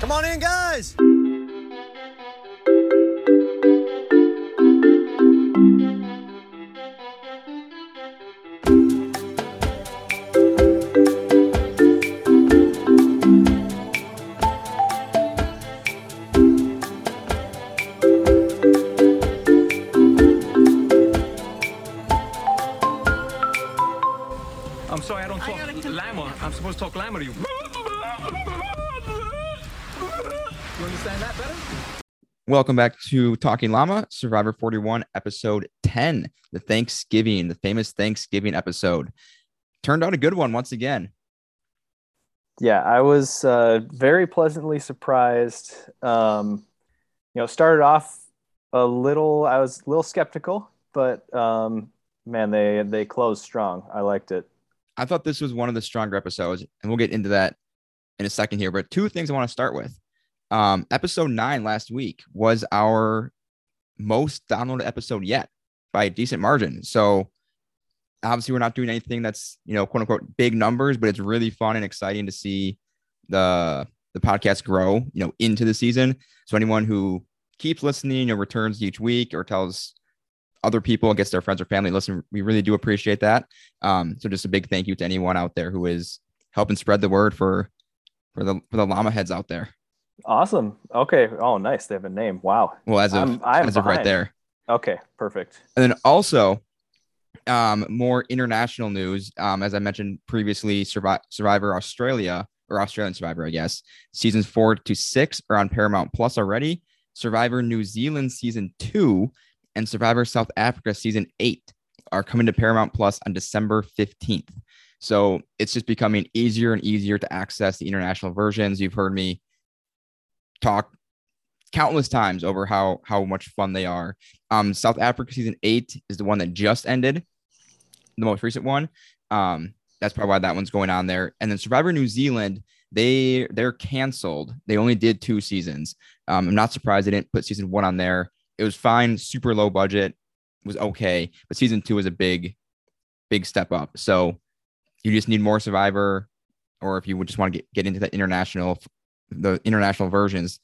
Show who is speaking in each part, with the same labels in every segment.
Speaker 1: Come on in, guys.
Speaker 2: Welcome back to Talking Llama, Survivor 41, episode 10, the Thanksgiving, the famous Thanksgiving episode. Turned out a good one once again.
Speaker 3: Yeah, I was uh, very pleasantly surprised. Um, you know, started off a little. I was a little skeptical, but um, man, they they closed strong. I liked it.
Speaker 2: I thought this was one of the stronger episodes, and we'll get into that in a second here. But two things I want to start with. Um, episode nine last week was our most downloaded episode yet by a decent margin. So obviously, we're not doing anything that's you know quote unquote big numbers, but it's really fun and exciting to see the the podcast grow you know into the season. So anyone who keeps listening or returns each week or tells other people, gets their friends or family listen, we really do appreciate that. Um, so just a big thank you to anyone out there who is helping spread the word for for the for the llama heads out there.
Speaker 3: Awesome. Okay. Oh, nice. They have a name. Wow.
Speaker 2: Well, as of
Speaker 3: I'm- I'm
Speaker 2: as of right there,
Speaker 3: Okay. Perfect.
Speaker 2: and then also um, more international news. Um, as I mentioned previously, Survi- Survivor Australia or Australian Survivor, I guess, seasons four to six are on Paramount Plus already. Survivor New Zealand season two and Survivor South Africa season eight are coming to Paramount Plus on December 15th. So it's just becoming easier and easier to access the international versions. You've heard me talk countless times over how how much fun they are. Um, South Africa season eight is the one that just ended, the most recent one. Um, that's probably why that one's going on there. And then Survivor New Zealand, they they're canceled. They only did two seasons. Um, I'm not surprised they didn't put season one on there. It was fine, super low budget, was okay, but season two was a big, big step up. So you just need more Survivor, or if you would just want to get, get into that international, the international versions,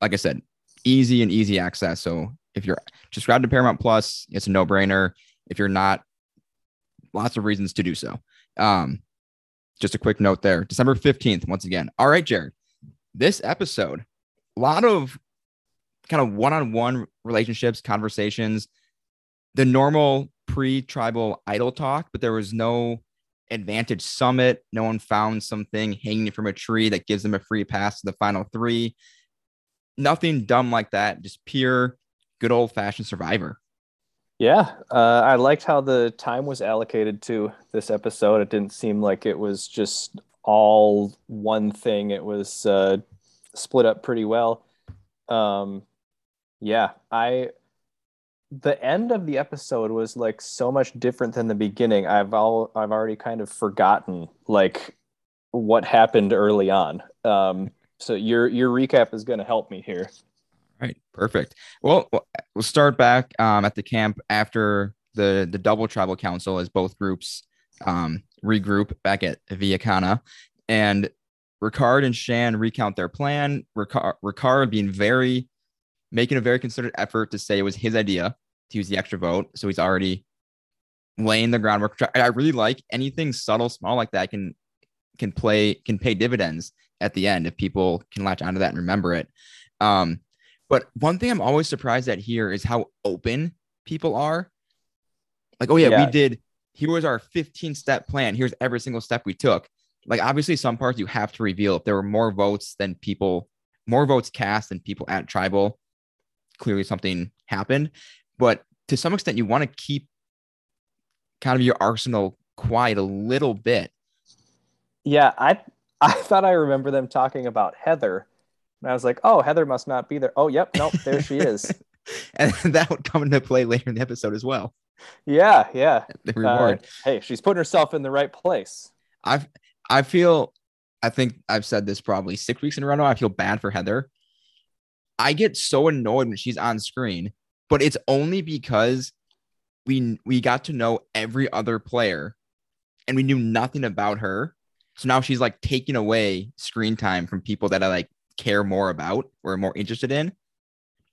Speaker 2: like I said, easy and easy access. So if you're subscribed to Paramount Plus, it's a no brainer. If you're not, lots of reasons to do so. Um, just a quick note there. December 15th, once again. All right, Jared. This episode, a lot of kind of one-on-one relationships, conversations, the normal pre-tribal idol talk, but there was no advantage summit. No one found something hanging from a tree that gives them a free pass to the final three. Nothing dumb like that. Just pure, good old-fashioned survivor.
Speaker 3: Yeah, uh, I liked how the time was allocated to this episode. It didn't seem like it was just all one thing. It was uh, split up pretty well. Um, yeah, I the end of the episode was like so much different than the beginning. I've all I've already kind of forgotten like what happened early on. Um, so your your recap is going to help me here.
Speaker 2: Right. Perfect. Well, well, start back um, at the camp after the the double tribal council as both groups um, regroup back at Viakana, and Ricard and Shan recount their plan. Ricard, Ricard being very making a very considered effort to say it was his idea to use the extra vote, so he's already laying the groundwork. I really like anything subtle, small like that can can play can pay dividends at the end if people can latch onto that and remember it. Um, but one thing I'm always surprised at here is how open people are. Like, oh yeah,
Speaker 3: Yeah.
Speaker 2: we did. Here was our 15 step plan. Here's every single step we took. Like, obviously, some parts you have to reveal. If there were more votes than people, more votes cast than people at tribal, clearly something happened. But to some extent, you want to keep kind of your arsenal quiet a little bit.
Speaker 3: Yeah, I I thought I remember them talking about Heather, and I was like, "Oh, Heather must not be there." Oh, yep, nope, there she is.
Speaker 2: And that would come into play later in the episode as well.
Speaker 3: Yeah, yeah.
Speaker 2: The
Speaker 3: Uh,
Speaker 2: reward.
Speaker 3: hey, she's putting herself in the right place.
Speaker 2: I've I feel I think I've said this probably six weeks in a row now. I feel bad for Heather. I get so annoyed when she's on screen, but it's only because we we got to know every other player and we knew nothing about her. So now she's like taking away screen time from people that I like care more about or more interested in.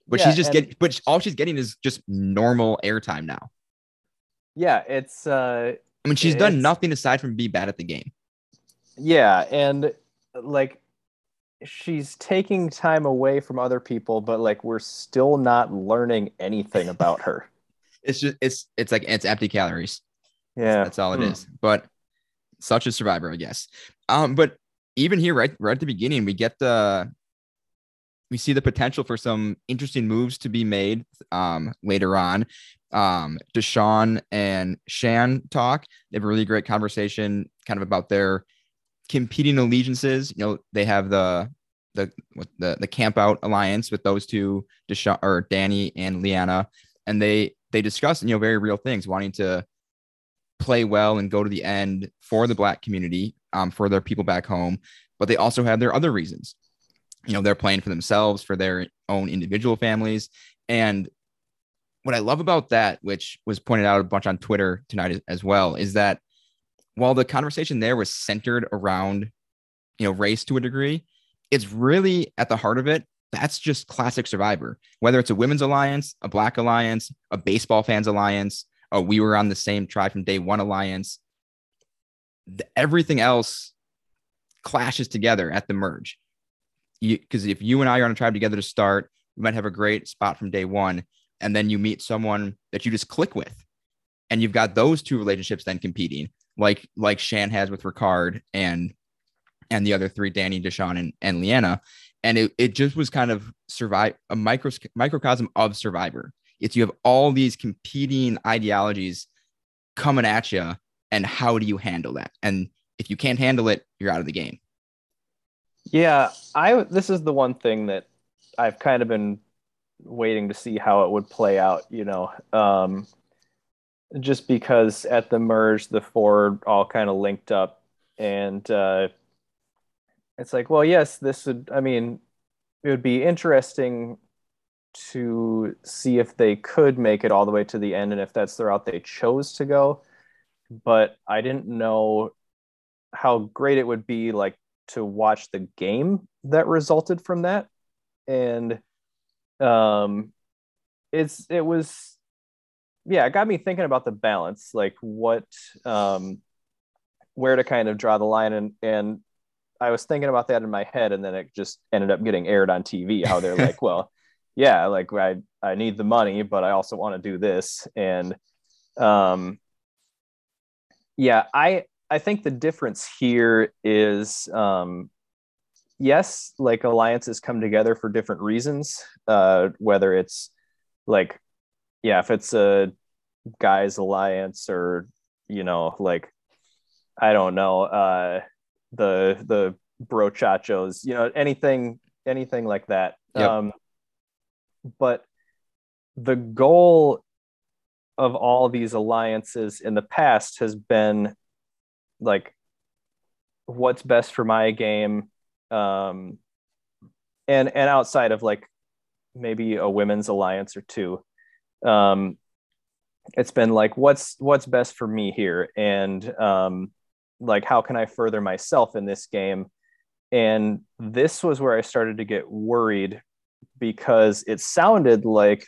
Speaker 2: But
Speaker 3: Yeah,
Speaker 2: she's just getting, but all she's getting is just normal airtime now.
Speaker 3: Yeah, it's uh
Speaker 2: I mean, she's done nothing aside from be bad at the game.
Speaker 3: yeah, and like she's taking time away from other people, but like we're still not learning anything about her.
Speaker 2: It's just, it's, it's like, it's empty calories.
Speaker 3: Yeah.
Speaker 2: That's all it
Speaker 3: Hmm.
Speaker 2: is. But such a survivor, I guess. Um, but even here, right, right at the beginning, we get the we see the potential for some interesting moves to be made um later on. Um, Deshawn and Shan talk. They have a really great conversation, kind of about their competing allegiances. You know, they have the the the the camp out alliance with those two, Deshawn or Danny and Liana, and they they discuss you know very real things, wanting to play well and go to the end for the black community, um, for their people back home. But they also have their other reasons. You know, they're playing for themselves, for their own individual families. And what I love about that, which was pointed out a bunch on Twitter tonight as well, is that while the conversation there was centered around, you know, race to a degree, it's really at the heart of it. That's just classic Survivor. Whether it's a women's alliance, a black alliance, a baseball fans alliance, a we were on the same tribe from day one alliance, th- everything else clashes together at the merge. Because if you and I are on a tribe together to start, we might have a great spot from day one, and then you meet someone that you just click with, and you've got those two relationships then competing, like like Shan has with Ricard and and the other three, Danny, Deshawn, and, and Liana. And it, it just was kind of survive a micro, microcosm of Survivor. It's you have all these competing ideologies coming at you, and how do you handle that? And if you can't handle it, you're out of the game.
Speaker 3: Yeah, I this is the one thing that I've kind of been waiting to see how it would play out, you know. Um just because at the merge the four all kind of linked up and uh it's like, well, yes, this would I mean, it would be interesting to see if they could make it all the way to the end and if that's the route they chose to go. But I didn't know how great it would be like to watch the game that resulted from that and um it's it was yeah it got me thinking about the balance like what um where to kind of draw the line and and i was thinking about that in my head and then it just ended up getting aired on tv how they're like well yeah like i i need the money but i also want to do this and um yeah i I think the difference here is um, yes, like alliances come together for different reasons. Uh, whether it's like, yeah, if it's a guys alliance or you know, like I don't know, uh, the the brochachos, you know, anything anything like that.
Speaker 2: Yep.
Speaker 3: Um, but the goal of all these alliances in the past has been like what's best for my game um and and outside of like maybe a women's alliance or two um it's been like what's what's best for me here? And um like how can i further myself in this game? And this was where i started to get worried because it sounded like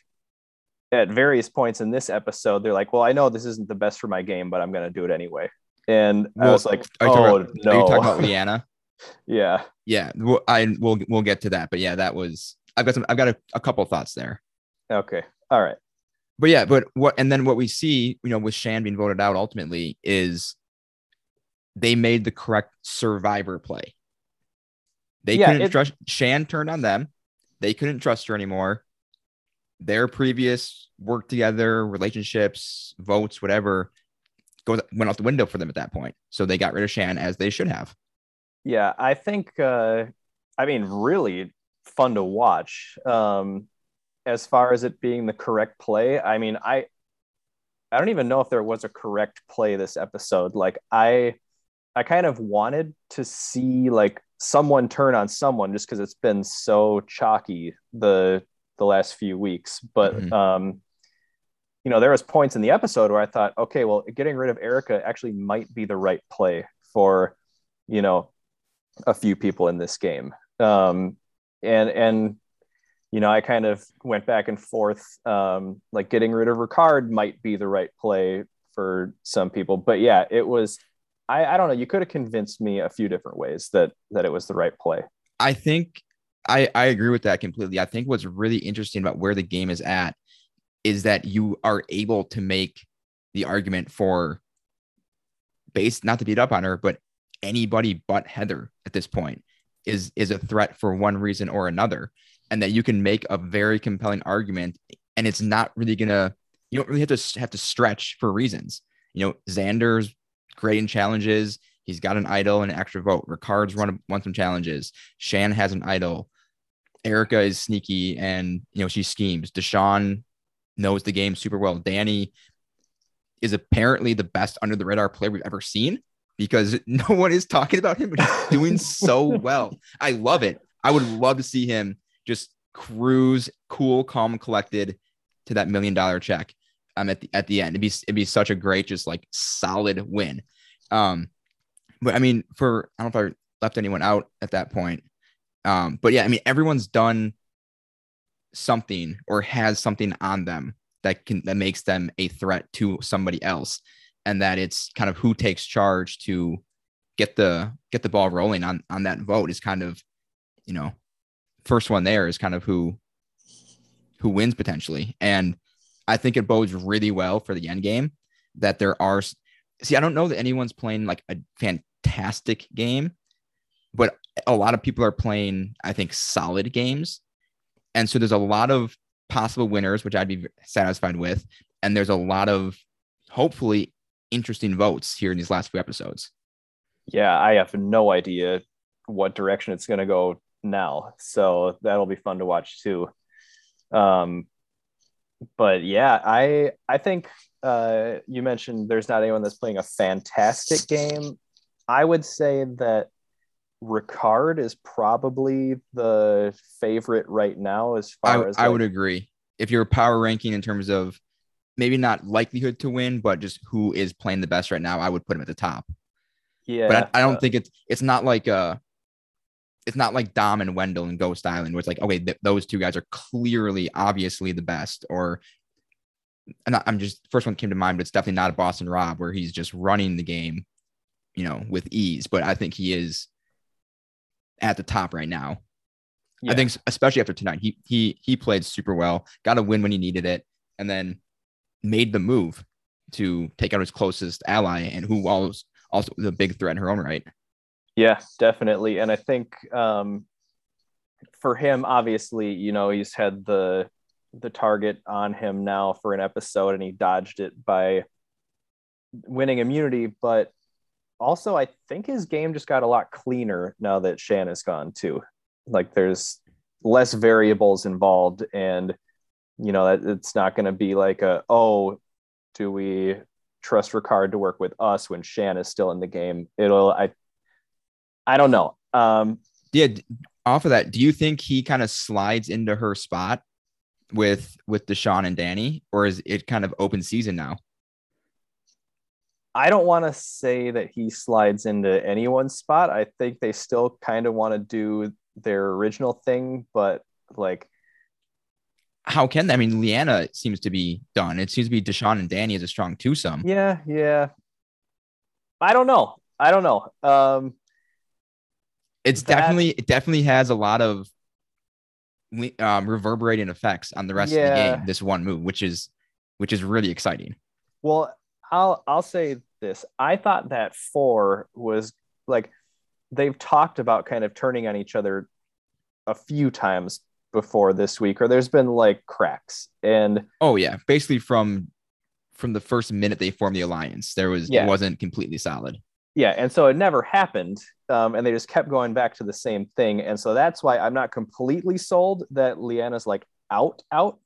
Speaker 3: at various points in this episode they're like well i know this isn't the best for my game but i'm going to do it anyway. And i was like oh
Speaker 2: about,
Speaker 3: no
Speaker 2: are you talking about Liana?
Speaker 3: yeah.
Speaker 2: Yeah, we'll, I we'll we'll get to that, but yeah, that was I've got some I've got a, a couple thoughts there.
Speaker 3: okay. All right
Speaker 2: But yeah, but what and then what we see, you know, with Shan being voted out ultimately is they made the correct survivor play. They
Speaker 3: Yeah,
Speaker 2: couldn't
Speaker 3: it-
Speaker 2: trust Shan turned on them. They couldn't trust her anymore. Their previous work together, relationships, votes, whatever, goes went out the window for them at that point. So they got rid of Shan as they should have.
Speaker 3: Yeah, I think uh I mean really fun to watch. Um as far as it being the correct play, I mean I I don't even know if there was a correct play this episode. Like I I kind of wanted to see like someone turn on someone just because it's been so chalky the the last few weeks. But
Speaker 2: Mhm.
Speaker 3: um you know, there was points in the episode where I thought, okay, well, getting rid of Erica actually might be the right play for, you know, a few people in this game. Um, and and you know, I kind of went back and forth. Um, like getting rid of Ricard might be the right play for some people, but yeah, it was. I, I don't know. You could have convinced me a few different ways that that it was the right play.
Speaker 2: I think I, I agree with that completely. I think what's really interesting about where the game is at is that you are able to make the argument for based not to beat up on her, but anybody but Heather at this point is is a threat for one reason or another. And that you can make a very compelling argument and it's not really gonna you don't really have to have to stretch for reasons. You know, Xander's great in challenges. He's got an idol and an extra vote. Ricard's run won some challenges. Shan has an idol. Erica is sneaky and you know she schemes. Deshawn knows the game super well. Danny is apparently the best under the radar player we've ever seen because no one is talking about him, but he's doing so well. I love it. I would love to see him just cruise, cool, calm, collected to that million dollar check. Um, at the at the end, it'd be it'd be such a great, just like solid win. Um, but I mean, for I don't know if I left anyone out at that point. Um, but yeah, I mean, everyone's done something or has something on them that can that makes them a threat to somebody else, and that it's kind of who takes charge to get the get the ball rolling on on that vote is kind of, you know, first one there is kind of who who wins potentially, and I think it bodes really well for the end game that there are. See, I don't know that anyone's playing like a fantastic game, but a lot of people are playing, I think, solid games. And so there's a lot of possible winners, which I'd be satisfied with. And there's a lot of hopefully interesting votes here in these last few episodes.
Speaker 3: Yeah, I have no idea what direction it's going to go now. So that'll be fun to watch too. Um, but yeah, I I think uh, you mentioned there's not anyone that's playing a fantastic game. I would say that Ricard is probably the favorite right now as far
Speaker 2: I,
Speaker 3: as
Speaker 2: I would agree. If you're power ranking in terms of maybe not likelihood to win, but just who is playing the best right now, I would put him at the top.
Speaker 3: Yeah,
Speaker 2: but I, I don't uh, think it's it's not like uh it's not like Dom and Wendell and Ghost Island, where it's like okay, th- those two guys are clearly, obviously the best. Or I'm, just first one came to mind, but it's definitely not a Boston Rob where he's just running the game, you know, with ease. But I think he is at the top right now. Yeah. I think especially after tonight, he he he played super well, got a win when he needed it, and then made the move to take out his closest ally and who was also the big threat in her own right.
Speaker 3: Yeah, definitely. And I think um, for him, obviously, you know, he's had the the target on him now for an episode and he dodged it by winning immunity, but also I think his game just got a lot cleaner now that Shan is gone too. Like there's less variables involved and you know it's not going to be like a oh do we trust Ricard to work with us when Shan is still in the game it'll I I don't know um
Speaker 2: yeah off of that do you think he kind of slides into her spot with with Deshawn and Danny or is it kind of open season now
Speaker 3: I don't want to say that he slides into anyone's spot. I think they still kind of want to do their original thing, but like
Speaker 2: how can they? I mean, Liana seems to be done. It seems to be Deshawn and Danny as a strong twosome.
Speaker 3: Yeah, yeah. I don't know. I don't know. Um,
Speaker 2: it's that, definitely it definitely has a lot of um, reverberating effects on the rest yeah. of the game. This one move, which is which is really exciting.
Speaker 3: Well, I'll I'll say this. I thought that four was like they've talked about kind of turning on each other a few times before this week, or there's been like cracks. And
Speaker 2: oh yeah, basically from from the first minute they formed the alliance, there was yeah. it wasn't completely solid.
Speaker 3: Yeah, and so it never happened, um, and they just kept going back to the same thing, and so that's why I'm not completely sold that liana's like out out,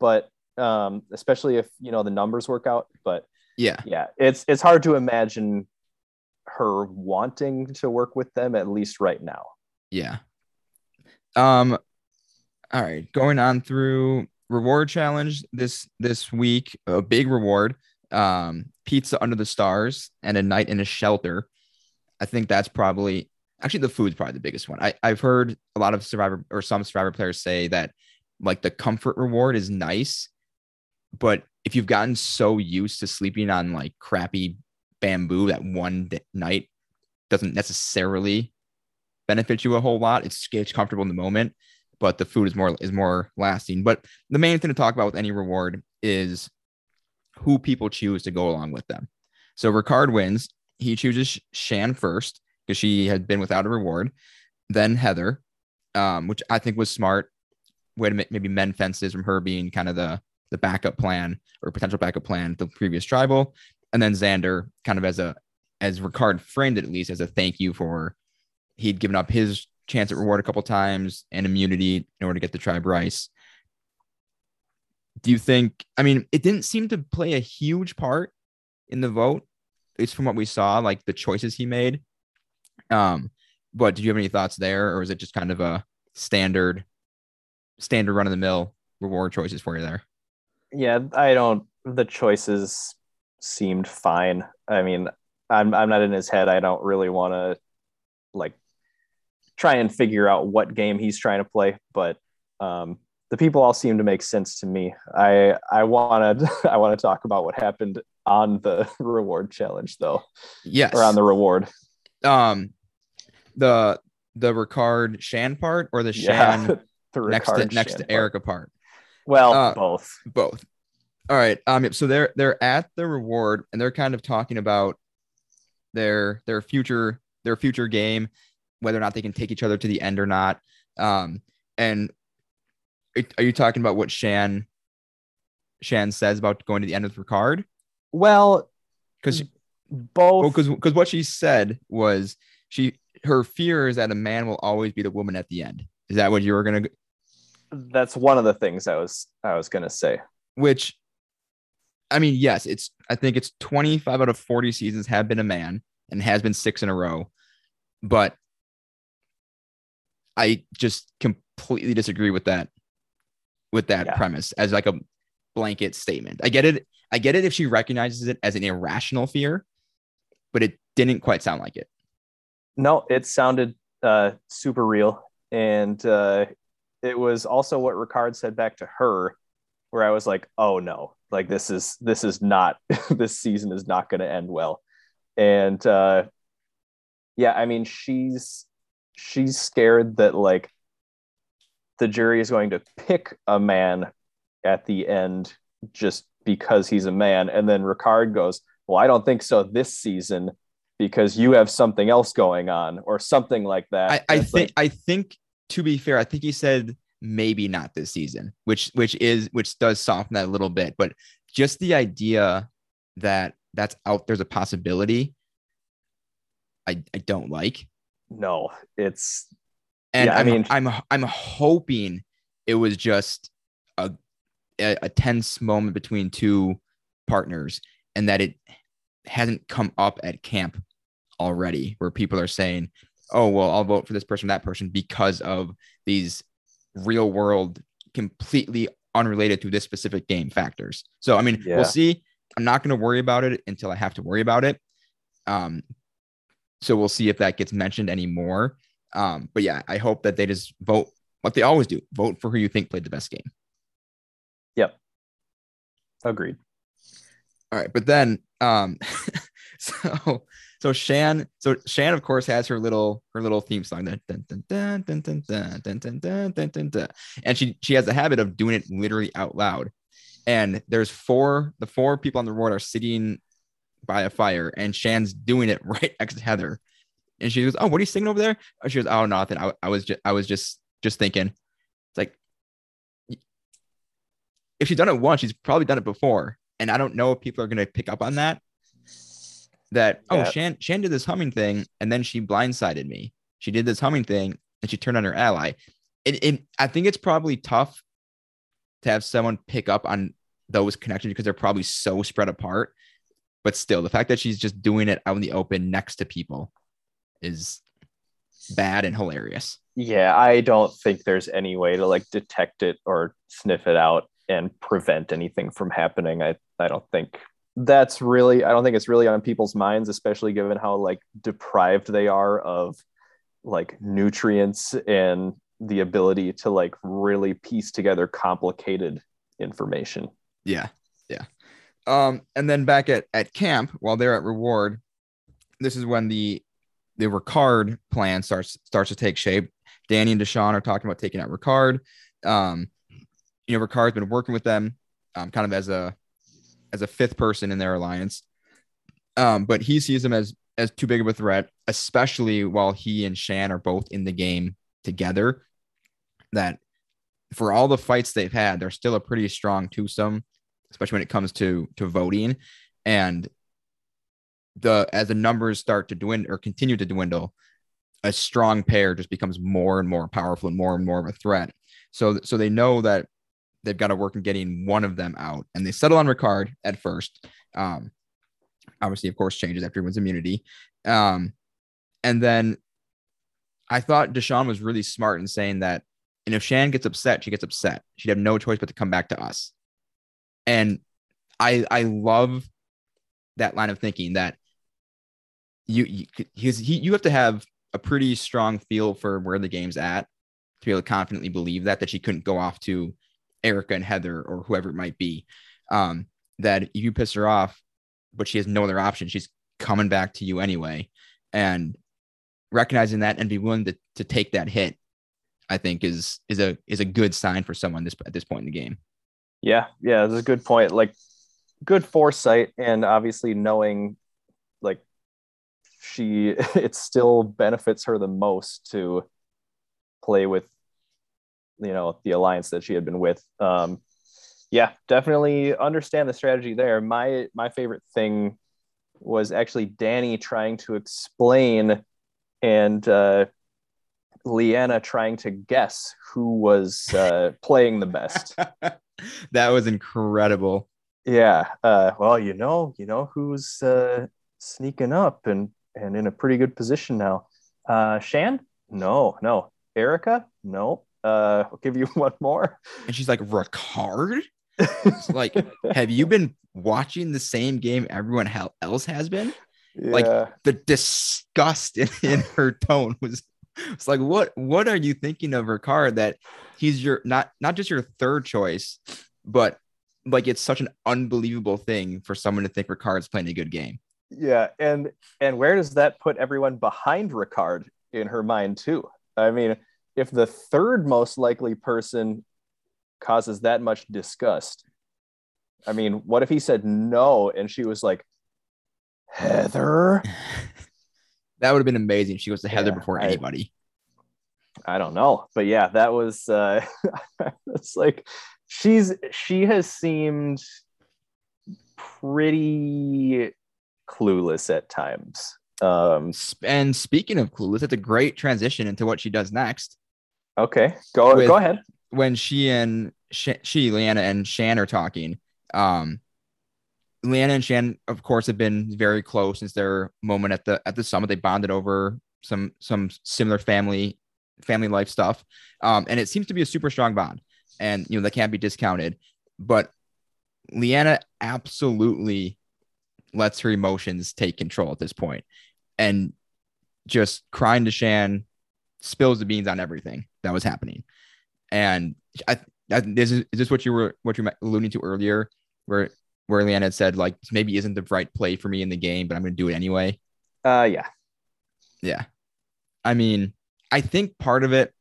Speaker 3: but um, especially if you know the numbers work out. But
Speaker 2: yeah.
Speaker 3: Yeah. It's it's hard to imagine her wanting to work with them at least right now.
Speaker 2: Yeah. Um all right, going on through reward challenge this this week, a big reward. Um pizza under the stars and a night in a shelter. I think that's probably actually the food's probably the biggest one. I, I've heard a lot of survivor or some survivor players say that like the comfort reward is nice, but if you've gotten so used to sleeping on like crappy bamboo that one night doesn't necessarily benefit you a whole lot. It's, it's comfortable in the moment, but the food is more is more lasting. But the main thing to talk about with any reward is who people choose to go along with them. So Ricard wins. He chooses Shan first because she had been without a reward. Then Heather, um, which I think was smart. Way to maybe mend fences from her being kind of the the backup plan or potential backup plan the previous tribal, and then Xander kind of as a as Ricard framed it at least as a thank you for he'd given up his chance at reward a couple times and immunity in order to get the tribe rice. Do you think? I mean, it didn't seem to play a huge part in the vote, at least from what we saw, like the choices he made. Um, but did you have any thoughts there, or is it just kind of a standard, standard run of the mill reward choices for you there?
Speaker 3: Yeah, I don't. The choices seemed fine. I mean, I'm I'm not in his head. I don't really want to like try and figure out what game he's trying to play, but um, the people all seem to make sense to me. I I wanted I want to talk about what happened on the reward challenge though.
Speaker 2: Yes.
Speaker 3: Or on the reward.
Speaker 2: Um the the Ricard Shan part or the Shan
Speaker 3: Yeah. the
Speaker 2: next to
Speaker 3: Ricard
Speaker 2: next
Speaker 3: Shan
Speaker 2: to. Erica part?
Speaker 3: Well,
Speaker 2: Uh,
Speaker 3: both.
Speaker 2: Both. All right. Um. So they're they're at the reward and they're kind of talking about their their future their future game, whether or not they can take each other to the end or not. Um. And are you talking about what Shan Shan says about going to the end with Ricard?
Speaker 3: Well,
Speaker 2: Because
Speaker 3: both.
Speaker 2: because because what she said was she her fear is that a man will always be the woman at the end. Is that what you were gonna?
Speaker 3: that's one of the things I was I was gonna say.
Speaker 2: Which, I mean, yes, it's I think it's twenty five out of forty seasons have been a man and has been six in a row, but I just completely disagree with that with that
Speaker 3: Yeah.
Speaker 2: premise as like a blanket statement. I get it. I get it if she recognizes it as an irrational fear, but it didn't quite sound like it.
Speaker 3: No, it sounded uh, super real, and uh, it was also what Ricard said back to her, where I was like, "Oh no, like this is this is not this season is not going to end well," and uh, yeah, I mean she's she's scared that like the jury is going to pick a man at the end just because he's a man, and then Ricard goes, "Well, I don't think so this season." because you have something else going on or something like that.
Speaker 2: I, I think
Speaker 3: like,
Speaker 2: I think to be fair, I think he said maybe not this season, which which is which does soften that a little bit. But just the idea that that's out there's a possibility, I I don't like.
Speaker 3: no, it's
Speaker 2: And
Speaker 3: Yeah, I
Speaker 2: I'm,
Speaker 3: mean-
Speaker 2: I'm I'm hoping it was just a, a a tense moment between two partners, and that it hasn't come up at camp already, where people are saying, "Oh, well, I'll vote for this person, that person," because of these real world, completely unrelated to this specific game factors. So, I mean,
Speaker 3: Yeah.
Speaker 2: we'll see. I'm not going to worry about it until I have to worry about it. Um, so we'll see if that gets mentioned anymore. Um, but yeah, I hope that they just vote what they always do: vote for who you think played the best game. Yep.
Speaker 3: Agreed.
Speaker 2: All right, but then um so so Shan so Shan of course has her little her little theme song dun, dun, dun, dun, dun, dun, dun, dun, dun, dun, dun, dun, dun. and she she has a habit of doing it literally out loud. And there's four the four people on the road are sitting by a fire and Shan's doing it right next to Heather. And she goes, "Oh, what are you singing over there?" Oh, she goes, "Oh, nothing. I, I was just I was just just thinking." It's like if she's done it once, she's probably done it before. And I don't know if people are going to pick up on that. That, oh, Shan, Shan did this humming thing and then she blindsided me. She did this humming thing and she turned on her ally. It, it, I think it's probably tough to have someone pick up on those connections because they're probably so spread apart. But still, the fact that she's just doing it out in the open next to people is bad and hilarious.
Speaker 3: Yeah, I don't think there's any way to like detect it or sniff it out and prevent anything from happening. I I don't think that's really I don't think it's really on people's minds, especially given how like deprived they are of like nutrients and the ability to like really piece together complicated information.
Speaker 2: Yeah, yeah. Um, and then back at at camp while they're at reward, this is when the the Ricard plan starts starts to take shape. Danny and Deshawn are talking about taking out Ricard. Um, you know, Ricard's been working with them, um, kind of as a as a fifth person in their alliance. Um, but he sees them as as too big of a threat, especially while he and Shan are both in the game together. That for all the fights they've had, they're still a pretty strong twosome, especially when it comes to to voting. And the as the numbers start to dwindle or continue to dwindle, a strong pair just becomes more and more powerful and more and more of a threat. So so they know that they've got to work on getting one of them out, and they settle on Ricard at first. Um, obviously, of course, changes after he wins immunity. Um, and then I thought Deshawn was really smart in saying that, and if Shan gets upset, she gets upset. She'd have no choice but to come back to us. And I I love that line of thinking that you you because he, you have to have a pretty strong feel for where the game's at to be able to confidently believe that that she couldn't go off to Erica and Heather or whoever it might be. Um, that if you piss her off, but she has no other option, she's coming back to you anyway. And recognizing that and be willing to, to take that hit, I think is is a is a good sign for someone this at this point in the game.
Speaker 3: Yeah, yeah, that's a good point. Like good foresight and obviously knowing she it still benefits her the most to play with you know the alliance that she had been with. Um yeah definitely understand the strategy there. My my favorite thing was actually danny trying to explain and uh liana trying to guess who was uh playing the best.
Speaker 2: That was incredible.
Speaker 3: Yeah uh well you know you know who's uh sneaking up and and in a pretty good position now uh shan no no erica no uh, I'll give you one more.
Speaker 2: And she's like, Ricard? like, have you been watching the same game everyone else has been? Yeah. Like the disgust in, in her tone was it's like what what are you thinking of Ricard that he's your not not just your third choice, but like it's such an unbelievable thing for someone to think Ricard's playing a good game.
Speaker 3: Yeah, and and where does that put everyone behind Ricard in her mind too? I mean, if the third most likely person causes that much disgust, I mean, what if he said no and she was like, Heather?
Speaker 2: that would have been amazing. She goes to Heather yeah, before I, anybody.
Speaker 3: I don't know. But yeah, that was uh it's like she's she has seemed pretty clueless at times. Um
Speaker 2: and speaking of clueless, that's a great transition into what she does next.
Speaker 3: Okay, go with, go ahead.
Speaker 2: When she and she, she, Liana and Shan are talking, um, Liana and Shan, of course, have been very close since their moment at the at the summit. They bonded over some some similar family family life stuff, um, and it seems to be a super strong bond. And you know that can't be discounted. But Liana absolutely lets her emotions take control at this point, and just crying to Shan, spills the beans on everything that was happening. And I, I this is, is this what you were what you were alluding to earlier, where where Leanne had said like maybe isn't the right play for me in the game, but I'm going to do it anyway.
Speaker 3: Uh, yeah,
Speaker 2: yeah. I mean, I think part of it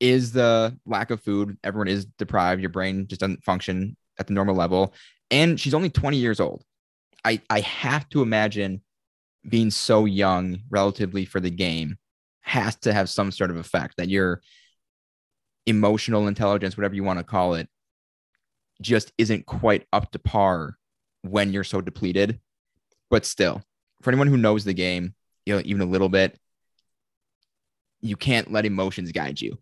Speaker 2: is the lack of food. Everyone is deprived. Your brain just doesn't function at the normal level. And she's only 20 years old. I, I have to imagine being so young relatively for the game has to have some sort of effect that your emotional intelligence, whatever you want to call it, just isn't quite up to par when you're so depleted. But still, for anyone who knows the game, you know, even a little bit, you can't let emotions guide you.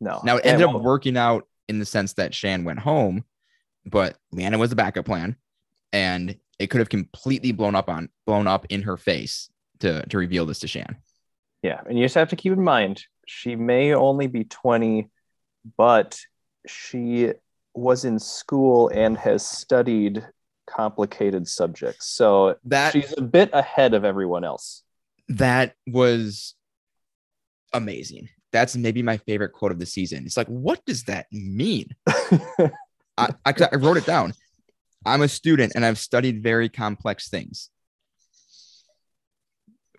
Speaker 3: No.
Speaker 2: Now it ended up working out in the sense that Shan went home, but Leanna was the backup plan. And it could have completely blown up on blown up in her face to to reveal this to Shan.
Speaker 3: Yeah, and you just have to keep in mind she may only be 20, but she was in school and has studied complicated subjects. So
Speaker 2: that
Speaker 3: she's a bit ahead of everyone else.
Speaker 2: that was amazing. That's maybe my favorite quote of the season. It's like, what does that mean? I, I, I wrote it down. I'm a student and I've studied very complex things.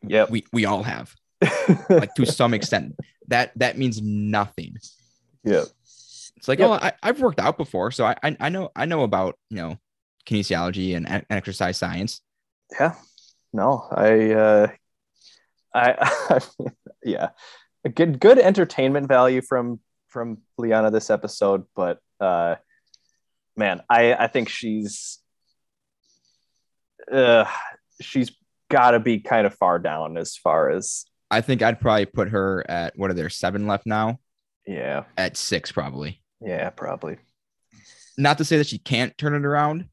Speaker 3: Yeah,
Speaker 2: We we all have, like to some extent. That that means nothing.
Speaker 3: Yeah,
Speaker 2: It's like,
Speaker 3: Yep.
Speaker 2: oh, I, I've worked out before, so I, I I know I know about you know kinesiology and exercise science.
Speaker 3: Yeah. No, I, uh, I, yeah, a good, good entertainment value from, from Liana this episode, but, uh, man, I, I think she's, uh, she's got to be kind of far down as far as,
Speaker 2: I think I'd probably put her at what are there seven left now?
Speaker 3: yeah,
Speaker 2: At six, probably.
Speaker 3: yeah, probably.
Speaker 2: Not to say that she can't turn it around,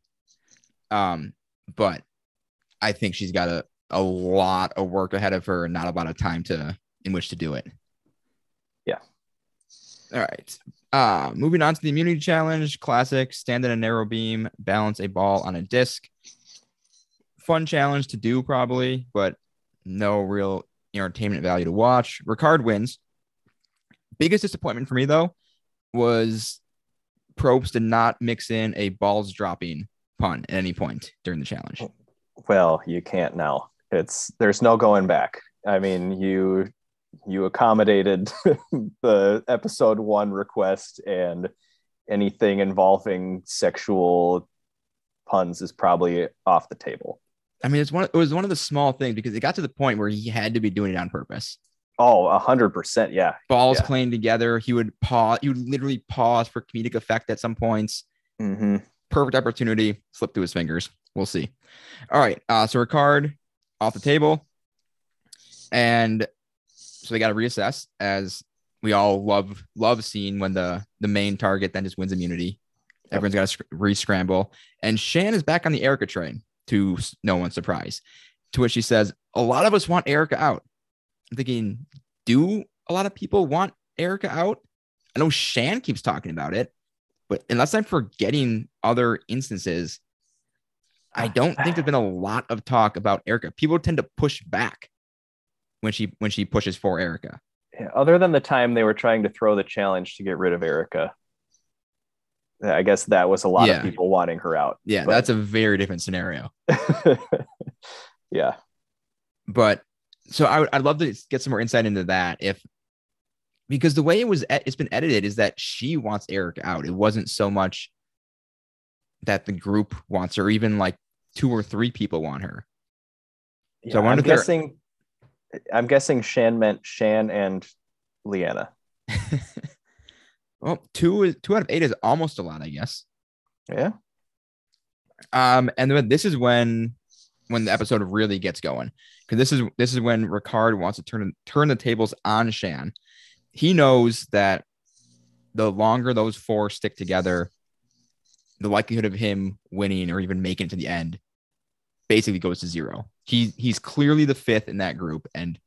Speaker 2: um, but I think she's got a, a lot of work ahead of her and not a lot of time to in which to do it.
Speaker 3: Yeah.
Speaker 2: All right. Uh, moving on to the immunity challenge, classic, stand in a narrow beam, balance a ball on a disc. Fun challenge to do, probably, but no real entertainment value to watch. Ricard wins. Biggest disappointment for me, though, was Probst did not mix in a balls dropping pun at any point during the challenge.
Speaker 3: Well, you can't now. It's there's no going back. I mean, you you accommodated the episode one request, and anything involving sexual puns is probably off the table.
Speaker 2: I mean, it's one. It was one of the small things because it got to the point where he had to be doing it on purpose.
Speaker 3: Oh, a hundred percent. Yeah.
Speaker 2: Balls
Speaker 3: Yeah.
Speaker 2: playing together. He would pause. He would literally pause for comedic effect at some points.
Speaker 3: hmm
Speaker 2: Perfect opportunity. Slip through his fingers. We'll see. All right. Uh, so Ricard off the table, and so they got to reassess as we all love love seeing when the the main target then just wins immunity.
Speaker 3: Yep.
Speaker 2: Everyone's got to re-scramble, and Shan is back on the Erica train to no one's surprise. To which she says, "A lot of us want Erica out." I'm thinking, do a lot of people want Erica out? I know Shan keeps talking about it, but unless I'm forgetting other instances, I ah, don't think ah. there's been a lot of talk about Erica. People tend to push back when she when she pushes for Erica.
Speaker 3: Yeah, other than the time they were trying to throw the challenge to get rid of Erica, I guess that was a lot
Speaker 2: Yeah.
Speaker 3: of people wanting her out.
Speaker 2: Yeah,
Speaker 3: But-
Speaker 2: that's a very different scenario.
Speaker 3: yeah.
Speaker 2: But so I would I'd love to get some more insight into that if because the way it was it's been edited is that she wants Erica out. It wasn't so much that the group wants her, even like two or three people want her. So I
Speaker 3: Yeah,
Speaker 2: wonder
Speaker 3: I'm guessing. I'm guessing Shan meant Shan and Liana.
Speaker 2: well, two is two out of eight is almost a lot, I guess.
Speaker 3: Yeah.
Speaker 2: Um, and then this is when when the episode really gets going because this is this is when Ricard wants to turn turn the tables on Shan. He knows that the longer those four stick together, the likelihood of him winning or even making it to the end basically goes to zero. He he's clearly the fifth in that group, and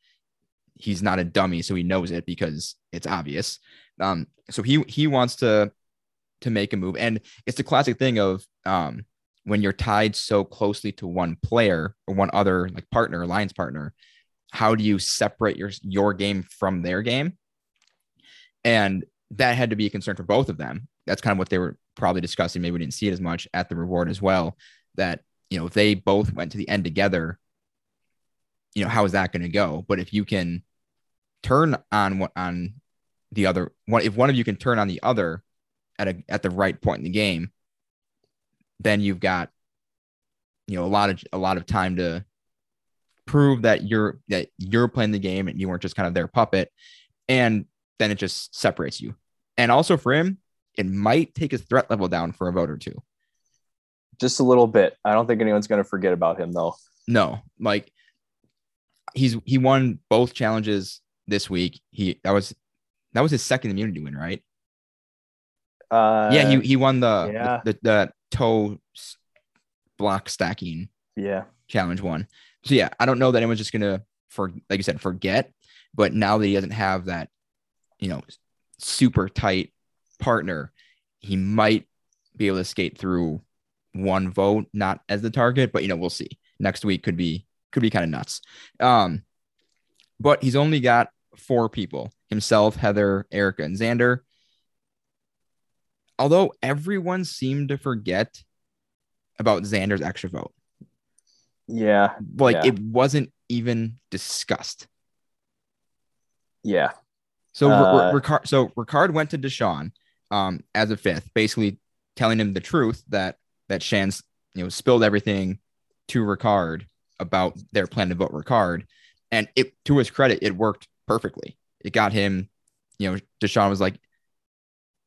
Speaker 2: he's not a dummy, so he knows it because it's obvious. Um, so he he wants to to make a move, and it's the classic thing of um when you're tied so closely to one player or one other like partner, alliance partner, how do you separate your your game from their game? And that had to be a concern for both of them. That's kind of what they were probably discussing. Maybe we didn't see it as much at the reward as well. That you know, if they both went to the end together, you know, how is that going to go? But if you can turn on what on the other one, if one of you can turn on the other at a at the right point in the game, then you've got you know a lot of a lot of time to prove that you're that you're playing the game and you weren't just kind of their puppet and then it just separates you and also for him it might take his threat level down for a vote or two
Speaker 3: Just a little bit. I don't think anyone's going to forget about him though.
Speaker 2: no like he's he won both challenges this week he that was that was his second immunity win right
Speaker 3: Uh,
Speaker 2: yeah he, he won the,
Speaker 3: yeah.
Speaker 2: the the the toe block stacking
Speaker 3: yeah.
Speaker 2: challenge one. So yeah, I don't know that anyone's just gonna for like you said forget, but now that he doesn't have that, you know, super tight partner, he might be able to skate through one vote, not as the target, but you know, we'll see. Next week could be could be kind of nuts. Um, but he's only got four people himself, Heather, Erica, and Xander. Although everyone seemed to forget about Xander's extra vote.
Speaker 3: Yeah.
Speaker 2: Like
Speaker 3: Yeah.
Speaker 2: it wasn't even discussed.
Speaker 3: Yeah.
Speaker 2: So
Speaker 3: Uh,
Speaker 2: Ricard, so Ricard went to Deshawn um, as a fifth, basically telling him the truth that that Shan's you know spilled everything to Ricard about their plan to vote Ricard, and it to his credit, it worked perfectly. It got him, you know, Deshawn was like,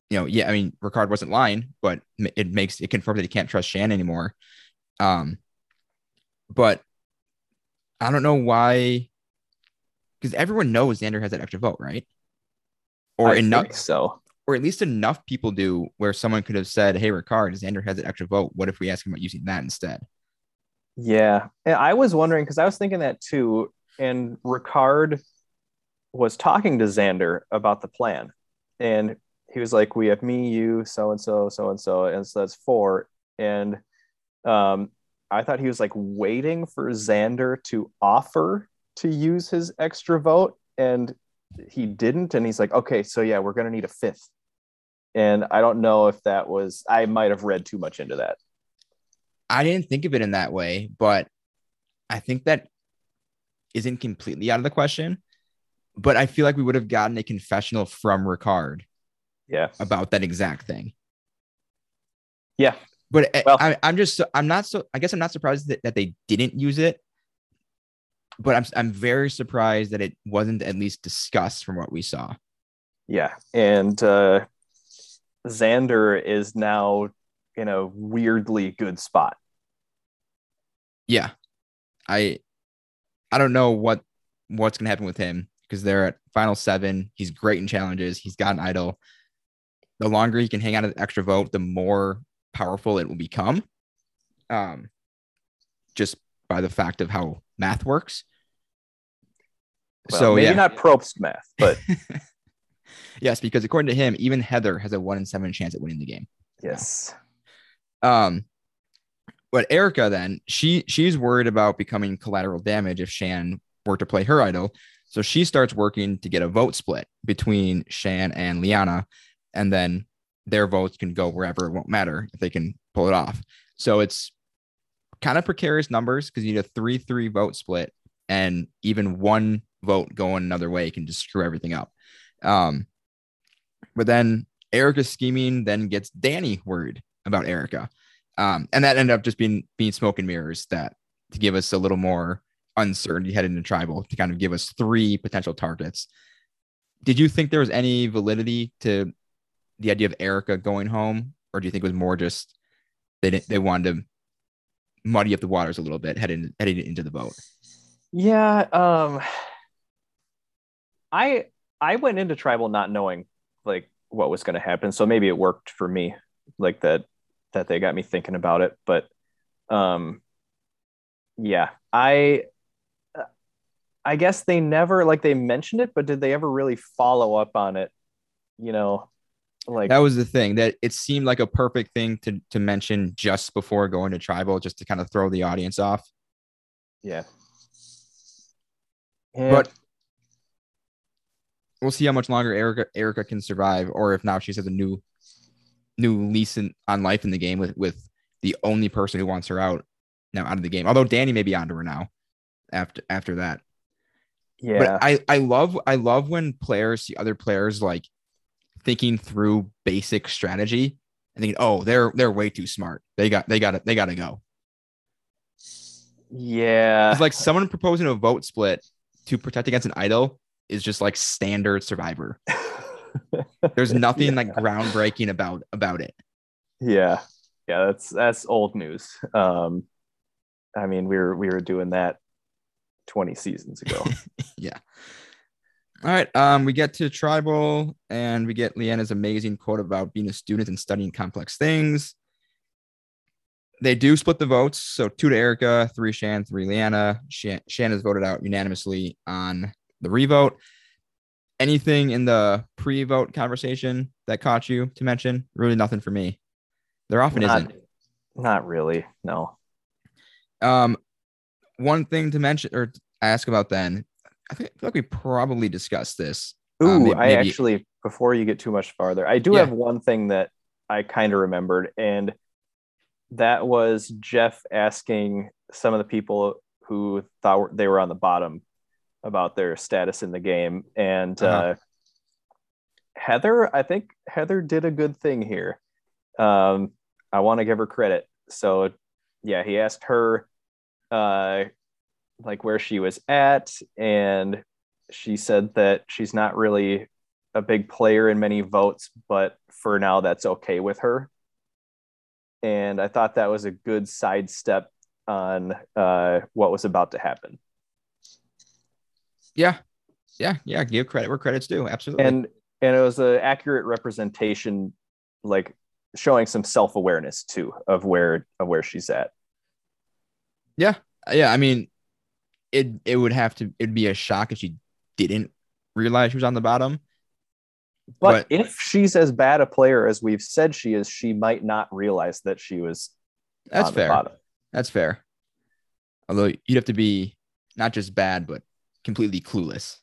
Speaker 2: you know, yeah, I mean, Ricard wasn't lying, but it makes it confirmed that he can't trust Shan anymore. Um, but I don't know why, because everyone knows Xander has that extra vote, right? Or
Speaker 3: I
Speaker 2: enough,
Speaker 3: so.
Speaker 2: or at least enough people do where someone could have said, "Hey, Ricard, Xander has an extra vote. What if we ask him about using that instead?"
Speaker 3: Yeah. And I was wondering because I was thinking that too. And Ricard was talking to Xander about the plan. And he was like, We have me, you, so and so, so and so. And so that's four. And um, I thought he was like waiting for Xander to offer to use his extra vote. And he didn't. And he's like, Okay, so yeah, we're going to need a fifth. And I don't know if that was, I might have read too much into that.
Speaker 2: I didn't think of it in that way, but I think that isn't completely out of the question. But I feel like we would have gotten a confessional from Ricard
Speaker 3: Yeah.
Speaker 2: about that exact thing.
Speaker 3: Yeah.
Speaker 2: But I-
Speaker 3: Well-
Speaker 2: I, I'm just, I'm not so, I guess I'm not surprised that, that they didn't use it. But I'm, I'm very surprised that it wasn't at least discussed from what we saw.
Speaker 3: Yeah, and uh, Xander is now in a weirdly good spot.
Speaker 2: Yeah. I, I don't know what, what's going to happen with him because they're at final seven. He's great in challenges. He's got an idol. The longer he can hang out an extra vote, the more powerful it will become. Um, just by the fact of how math works.
Speaker 3: Well,
Speaker 2: so
Speaker 3: maybe
Speaker 2: yeah,
Speaker 3: not Probst math, but
Speaker 2: yes, because according to him, even Heather has a one in seven chance at winning the game.
Speaker 3: yes,
Speaker 2: Um, but Erica then she she's worried about becoming collateral damage if Shan were to play her idol. So she starts working to get a vote split between Shan and Liana, and then their votes can go wherever it won't matter if they can pull it off. So it's kind of precarious numbers because you need a three-three vote split, and even one vote going another way can just screw everything up. Um, but then Erica's scheming then gets Danny worried about Erica. Um, and that ended up just being being smoke and mirrors that to give us a little more uncertainty heading into tribal to kind of give us three potential targets. Did you think there was any validity to the idea of Erica going home, or do you think it was more just they didn't, they wanted to muddy up the waters a little bit heading heading into the vote?
Speaker 3: yeah. Um, I I went into tribal not knowing like what was going to happen, so maybe it worked for me, like that that they got me thinking about it. But um, yeah, I I guess they never like they mentioned it, but did they ever really follow up on it? You know, like
Speaker 2: That was the thing that it seemed like a perfect thing to to mention just before going to tribal, just to kind of throw the audience off.
Speaker 3: yeah. Yeah.
Speaker 2: But we'll see how much longer Erica Erica can survive, or if now she has a new new lease in, on life in the game with with the only person who wants her out now out of the game. Although Danny may be onto her now after after that.
Speaker 3: yeah.
Speaker 2: But I I love I love when players see other players like thinking through basic strategy and thinking, oh, they're they're way too smart. They got they got it. They got to go.
Speaker 3: yeah.
Speaker 2: It's like someone proposing a vote split to protect against an idol is just like standard survivor. There's nothing
Speaker 3: Yeah.
Speaker 2: like groundbreaking about about it.
Speaker 3: Yeah, yeah, that's that's old news. Um, I mean, we were we were doing that twenty seasons ago. Yeah.
Speaker 2: All right. Um, we get to tribal and we get Liana's amazing quote about being a student and studying complex things. They do split the votes. So two to Erica, three Shan, three Liana. Shan, Shan is voted out unanimously on the revote. Anything in the pre-vote conversation that caught you to mention? Really nothing for me. There often
Speaker 3: not,
Speaker 2: isn't.
Speaker 3: not really. No.
Speaker 2: Um, one thing to mention or ask about then I think I feel like we probably discussed this.
Speaker 3: Ooh,
Speaker 2: Uh, may-
Speaker 3: I actually before you get too much farther, I do
Speaker 2: Yeah.
Speaker 3: have one thing that I kind of remembered, and that was Jeff asking some of the people who thought they were on the bottom about their status in the game, and uh
Speaker 2: Uh-huh.
Speaker 3: Heather, I think Heather did a good thing here. Um, I want to give her credit. So, yeah, he asked her, uh, like where she was at, and she said that she's not really a big player in many votes, but for now, that's okay with her. And I thought that was a good sidestep on uh, what was about to happen.
Speaker 2: Yeah, yeah, yeah. Give credit where credit's due. Absolutely.
Speaker 3: and and it was an accurate representation like showing some self-awareness too of where of where she's at
Speaker 2: yeah, Yeah. I mean, it it would have to it'd be a shock if she didn't realize she was on the bottom.
Speaker 3: but,
Speaker 2: But-
Speaker 3: if she's as bad a player as we've said she is she might not realize that she was
Speaker 2: That's
Speaker 3: on the
Speaker 2: fair.
Speaker 3: bottom.
Speaker 2: That's fair. Although you'd have to be not just bad, but completely clueless.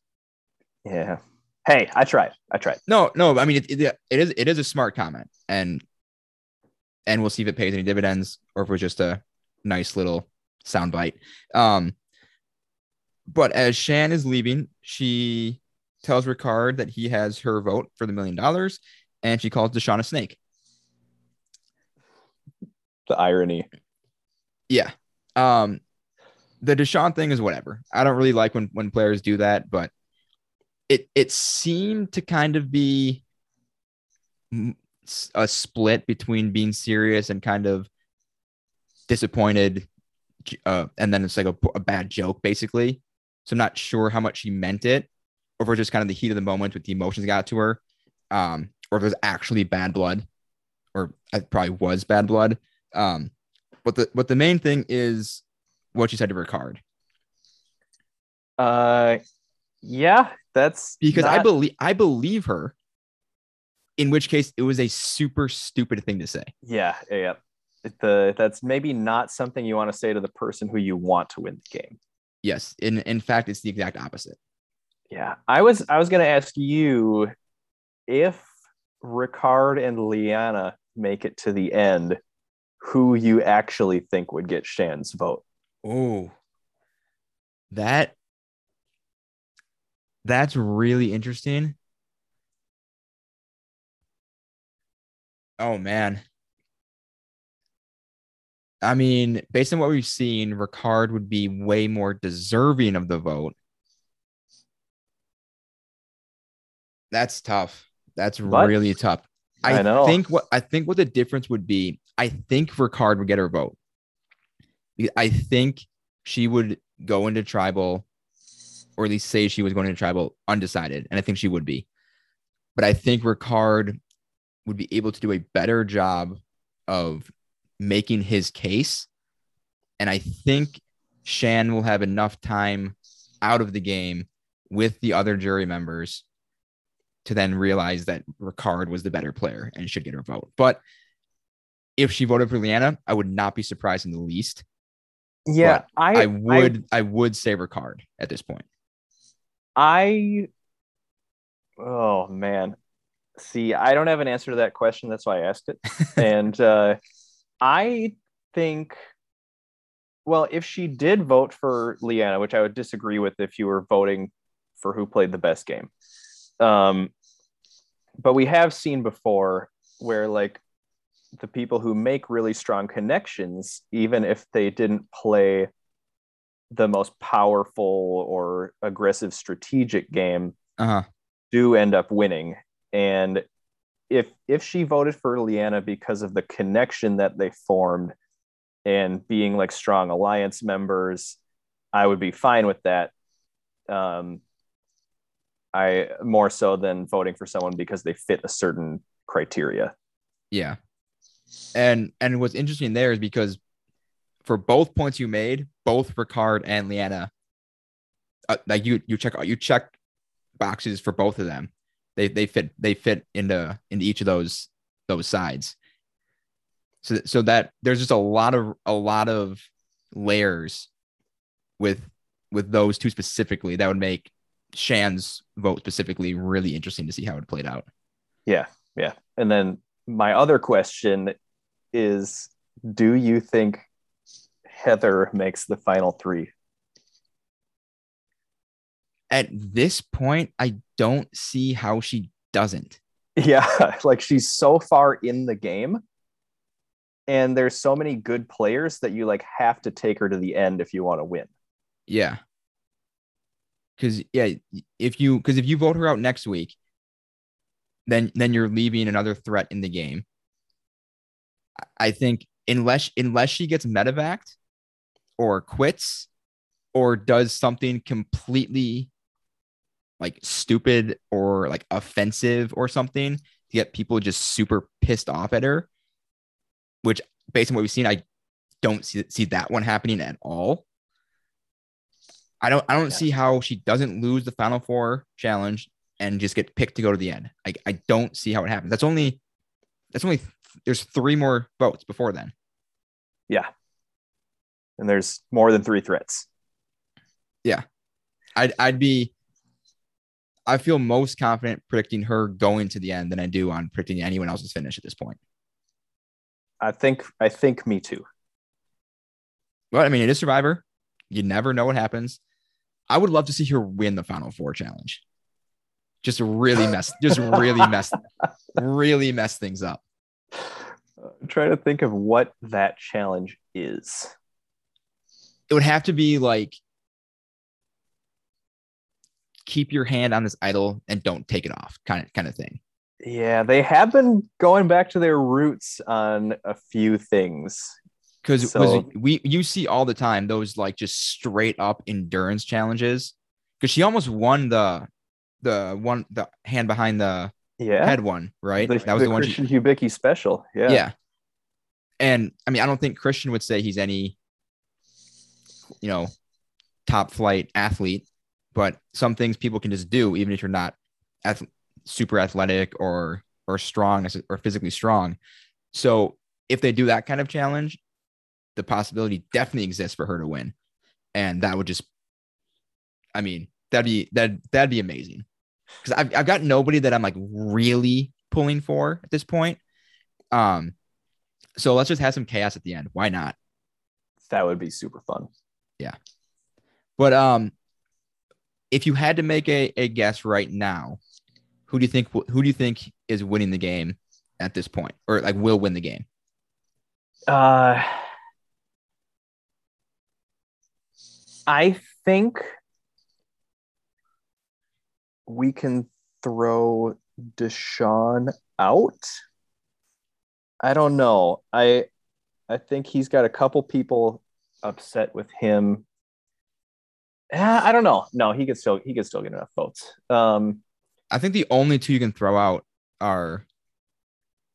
Speaker 3: yeah hey i tried i tried
Speaker 2: No, no. I mean, it, it, it is it is a smart comment, and and we'll see if it pays any dividends or if it was just a nice little soundbite. Um, but as Shan is leaving, she tells Ricard that he has her vote for the million dollars, and she calls Deshawn a snake.
Speaker 3: the irony
Speaker 2: Yeah. Um, the Deshawn thing is whatever. I don't really like when when players do that, but it it seemed to kind of be a split between being serious and kind of disappointed, uh, and then it's like a, a bad joke basically. So I'm not sure how much she meant it, or if it was just kind of the heat of the moment with the emotions got to her, um, or if it was actually bad blood, or it probably was bad blood. Um, but the but the main thing is what she said to Ricard
Speaker 3: uh yeah that's
Speaker 2: because I believe I believe her. In which case, it was a super stupid thing to say.
Speaker 3: yeah yeah the that's maybe not something you want to say to the person who you want to win the game
Speaker 2: Yes, in in fact, it's the exact opposite.
Speaker 3: Yeah, I was I was gonna ask you if Ricard and Liana make it to the end, who you actually think would get Shan's vote.
Speaker 2: Oh, that that's really interesting. Oh man. I mean, based on what we've seen, Ricard would be way more deserving of the vote. That's tough. That's
Speaker 3: But-
Speaker 2: really tough.
Speaker 3: I
Speaker 2: I,
Speaker 3: know.
Speaker 2: think what I think what the difference would be, I think Ricard would get her vote. I think she would go into tribal, or at least say she was going into tribal undecided, and I think she would be. But I think Ricard would be able to do a better job of making his case, and I think Shan will have enough time out of the game with the other jury members to then realize that Ricard was the better player and should get her vote. But if she voted for Liana, I would not be surprised in the least.
Speaker 3: Yeah, I
Speaker 2: I would I, would say Ricard at this point.
Speaker 3: I, oh man, see, I don't have an answer to that question. That's why I asked it. and uh, I think, well, if she did vote for Liana, which I would disagree with if you were voting for who played the best game. Um, but we have seen before where like the people who make really strong connections, even if they didn't play the most powerful or aggressive strategic game,
Speaker 2: Uh-huh.
Speaker 3: do end up winning. And if if she voted for Liana because of the connection that they formed and being like strong alliance members, I would be fine with that. Um, I more so than voting for someone because they fit a certain criteria.
Speaker 2: Yeah. And and what's interesting there is because for both points you made, both Ricard and Liana, uh, like you you check you check boxes for both of them. They they fit they fit into into each of those those sides. So so that there's just a lot of a lot of layers with with those two specifically, that would make Shan's vote specifically really interesting to see how it played out.
Speaker 3: Yeah, yeah. And then my other question is do you think Heather makes the final three?
Speaker 2: At this point, I don't see how she doesn't.
Speaker 3: Yeah, like she's so far in the game and there's so many good players that you like have to take her to the end if you want to win.
Speaker 2: Yeah. Cuz yeah, if you cuz if you vote her out next week, then then you're leaving another threat in the game. I think unless unless she gets medevaced or quits or does something completely like stupid or like offensive or something to get people just super pissed off at her, which based on what we've seen, I don't see, see that one happening at all. I don't I don't yeah. see how she doesn't lose the final four challenge and just get picked to go to the end. I, I don't see how it happens. That's only that's only there's three more votes before then.
Speaker 3: Yeah. And there's more than three threats.
Speaker 2: Yeah. I'd I'd be I feel most confident predicting her going to the end than I do on predicting anyone else's finish at this point.
Speaker 3: I think I think me too.
Speaker 2: Well, I mean, it is Survivor. You never know what happens. I would love to see her win the Final Four challenge. Just really mess, just really mess, really mess things up.
Speaker 3: I'm trying to think of what that challenge is.
Speaker 2: It would have to be like keep your hand on this idol and don't take it off kind of kind of thing.
Speaker 3: Yeah, they have been going back to their roots on a few things.
Speaker 2: Because so, we you see all the time those like just straight up endurance challenges. Because she almost won the the one the hand behind the
Speaker 3: yeah
Speaker 2: head one, right?
Speaker 3: The, that was the, the one Christian she, Hubicki special. Yeah.
Speaker 2: Yeah. And I mean, I don't think Christian would say he's any, you know, top flight athlete, but some things people can just do, even if you're not ath- super athletic or or strong or physically strong. So if they do that kind of challenge, the possibility definitely exists for her to win, and that would just, I mean, that'd be that that'd be amazing because I've I've got nobody that I'm like really pulling for at this point. Um, so let's just have some chaos at the end. Why not?
Speaker 3: That would be super fun.
Speaker 2: Yeah. But um, if you had to make a, a guess right now, who do you think who do you think is winning the game at this point, or like will win the game?
Speaker 3: Uh, I think we can throw Deshawn out. I don't know. I I think he's got a couple people upset with him. Eh, I don't know. No, he could still he could still get enough votes. Um,
Speaker 2: I think the only two you can throw out are,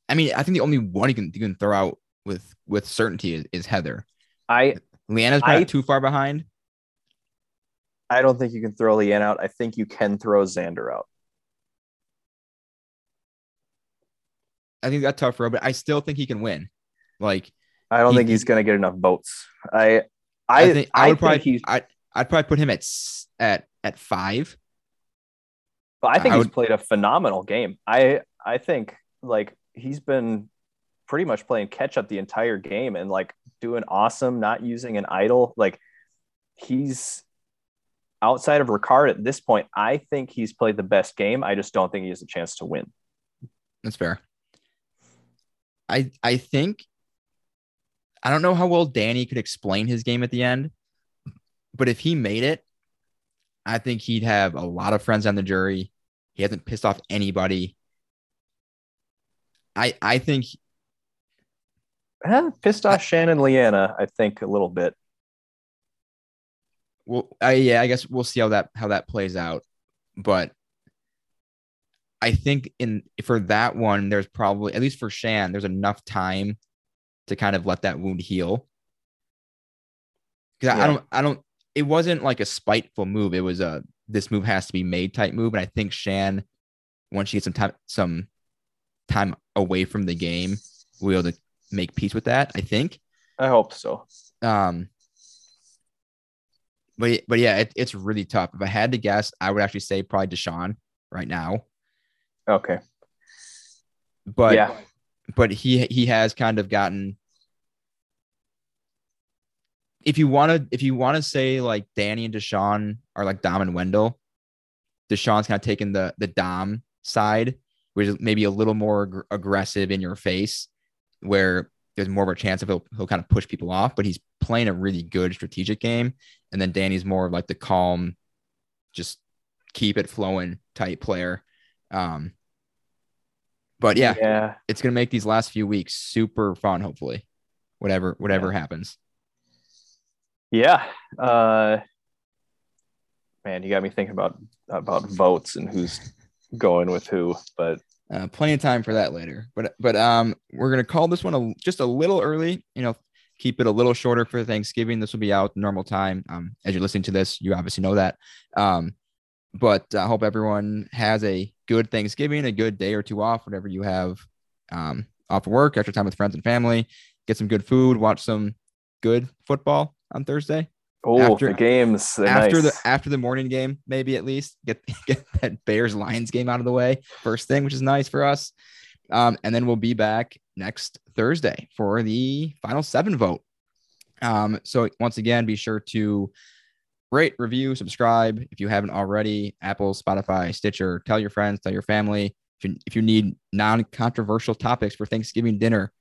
Speaker 2: I mean, I think the only one you can you can throw out with with certainty is, is Heather.
Speaker 3: I
Speaker 2: Liana's not too far behind.
Speaker 3: I don't think you can throw Leanne out. I think you can throw Xander out.
Speaker 2: I think that's tough for but I still think he can win. Like
Speaker 3: I don't he, think he's going to get enough votes. I I I, think, I would
Speaker 2: I probably I I'd probably put him at at at five.
Speaker 3: But I think I he's would, played a phenomenal game. I I think like he's been pretty much playing catch up the entire game and like doing awesome, not using an idol. Like he's outside of Ricard at this point. I think he's played the best game. I just don't think he has a chance to win.
Speaker 2: That's fair. I I think I don't know how well Danny could explain his game at the end, but if he made it, I think he'd have a lot of friends on the jury. He hasn't pissed off anybody. I I think
Speaker 3: eh, pissed off Shan and Liana, I think a little bit.
Speaker 2: Well, I, yeah, I guess we'll see how that how that plays out. But I think in for that one, there's probably at least for Shan, there's enough time to kind of let that wound heal. Because yeah. I don't, I don't. It wasn't like a spiteful move. It was a this move has to be made type move, and I think Shan, once she gets some time, some time away from the game, will be able to make peace with that. I think.
Speaker 3: I hope so.
Speaker 2: Um. But but yeah, it, it's really tough. If I had to guess, I would actually say probably Deshawn right now.
Speaker 3: Okay.
Speaker 2: But
Speaker 3: yeah.
Speaker 2: but he he has kind of gotten. If you want to, if you want to say like Danny and Deshawn are like Dom and Wendell, Deshawn's kind of taken the the Dom side, which is maybe a little more ag- aggressive in your face, where there's more of a chance of he'll, he'll kind of push people off, but he's playing a really good strategic game. And then Danny's more of like the calm, just keep it flowing type player. Um, but yeah,
Speaker 3: Yeah.
Speaker 2: it's gonna make these last few weeks super fun. Hopefully, whatever whatever happens.
Speaker 3: Yeah. Uh, man, you got me thinking about about votes and who's going with who. But
Speaker 2: Uh, plenty of time for that later. But but um, we're gonna call this one a, just a little early. You know, keep it a little shorter for Thanksgiving. This will be out normal time. Um, as you're listening to this, you obviously know that. Um, but I hope everyone has a good Thanksgiving, a good day or two off, whatever you have um, off work, extra time with friends and family. Get some good food, watch some good football on Thursday.
Speaker 3: Oh,
Speaker 2: After-
Speaker 3: the games
Speaker 2: after
Speaker 3: nice.
Speaker 2: the after the morning game, maybe at least get get that Bears Lions game out of the way first thing, which is nice for us. Um, and then we'll be back next Thursday for the final seven vote. Um, so once again, be sure to rate, review, subscribe if you haven't already. Apple, Spotify, Stitcher. Tell your friends, tell your family. If you, if you need non-controversial topics for Thanksgiving dinner,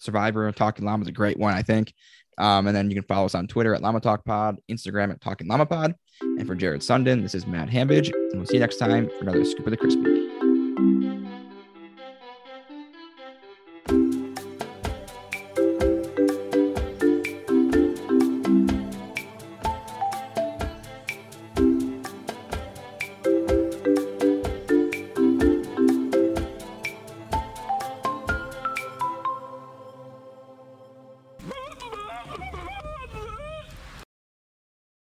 Speaker 2: Survivor and Talking Llama is a great one, I think. Um, and then you can follow us on Twitter at Llama Talk Pod, Instagram at Talking Llama Pod. And for Jared Sundin, this is Matt Hambidge, and we'll see you next time for another Scoop of the Crispy.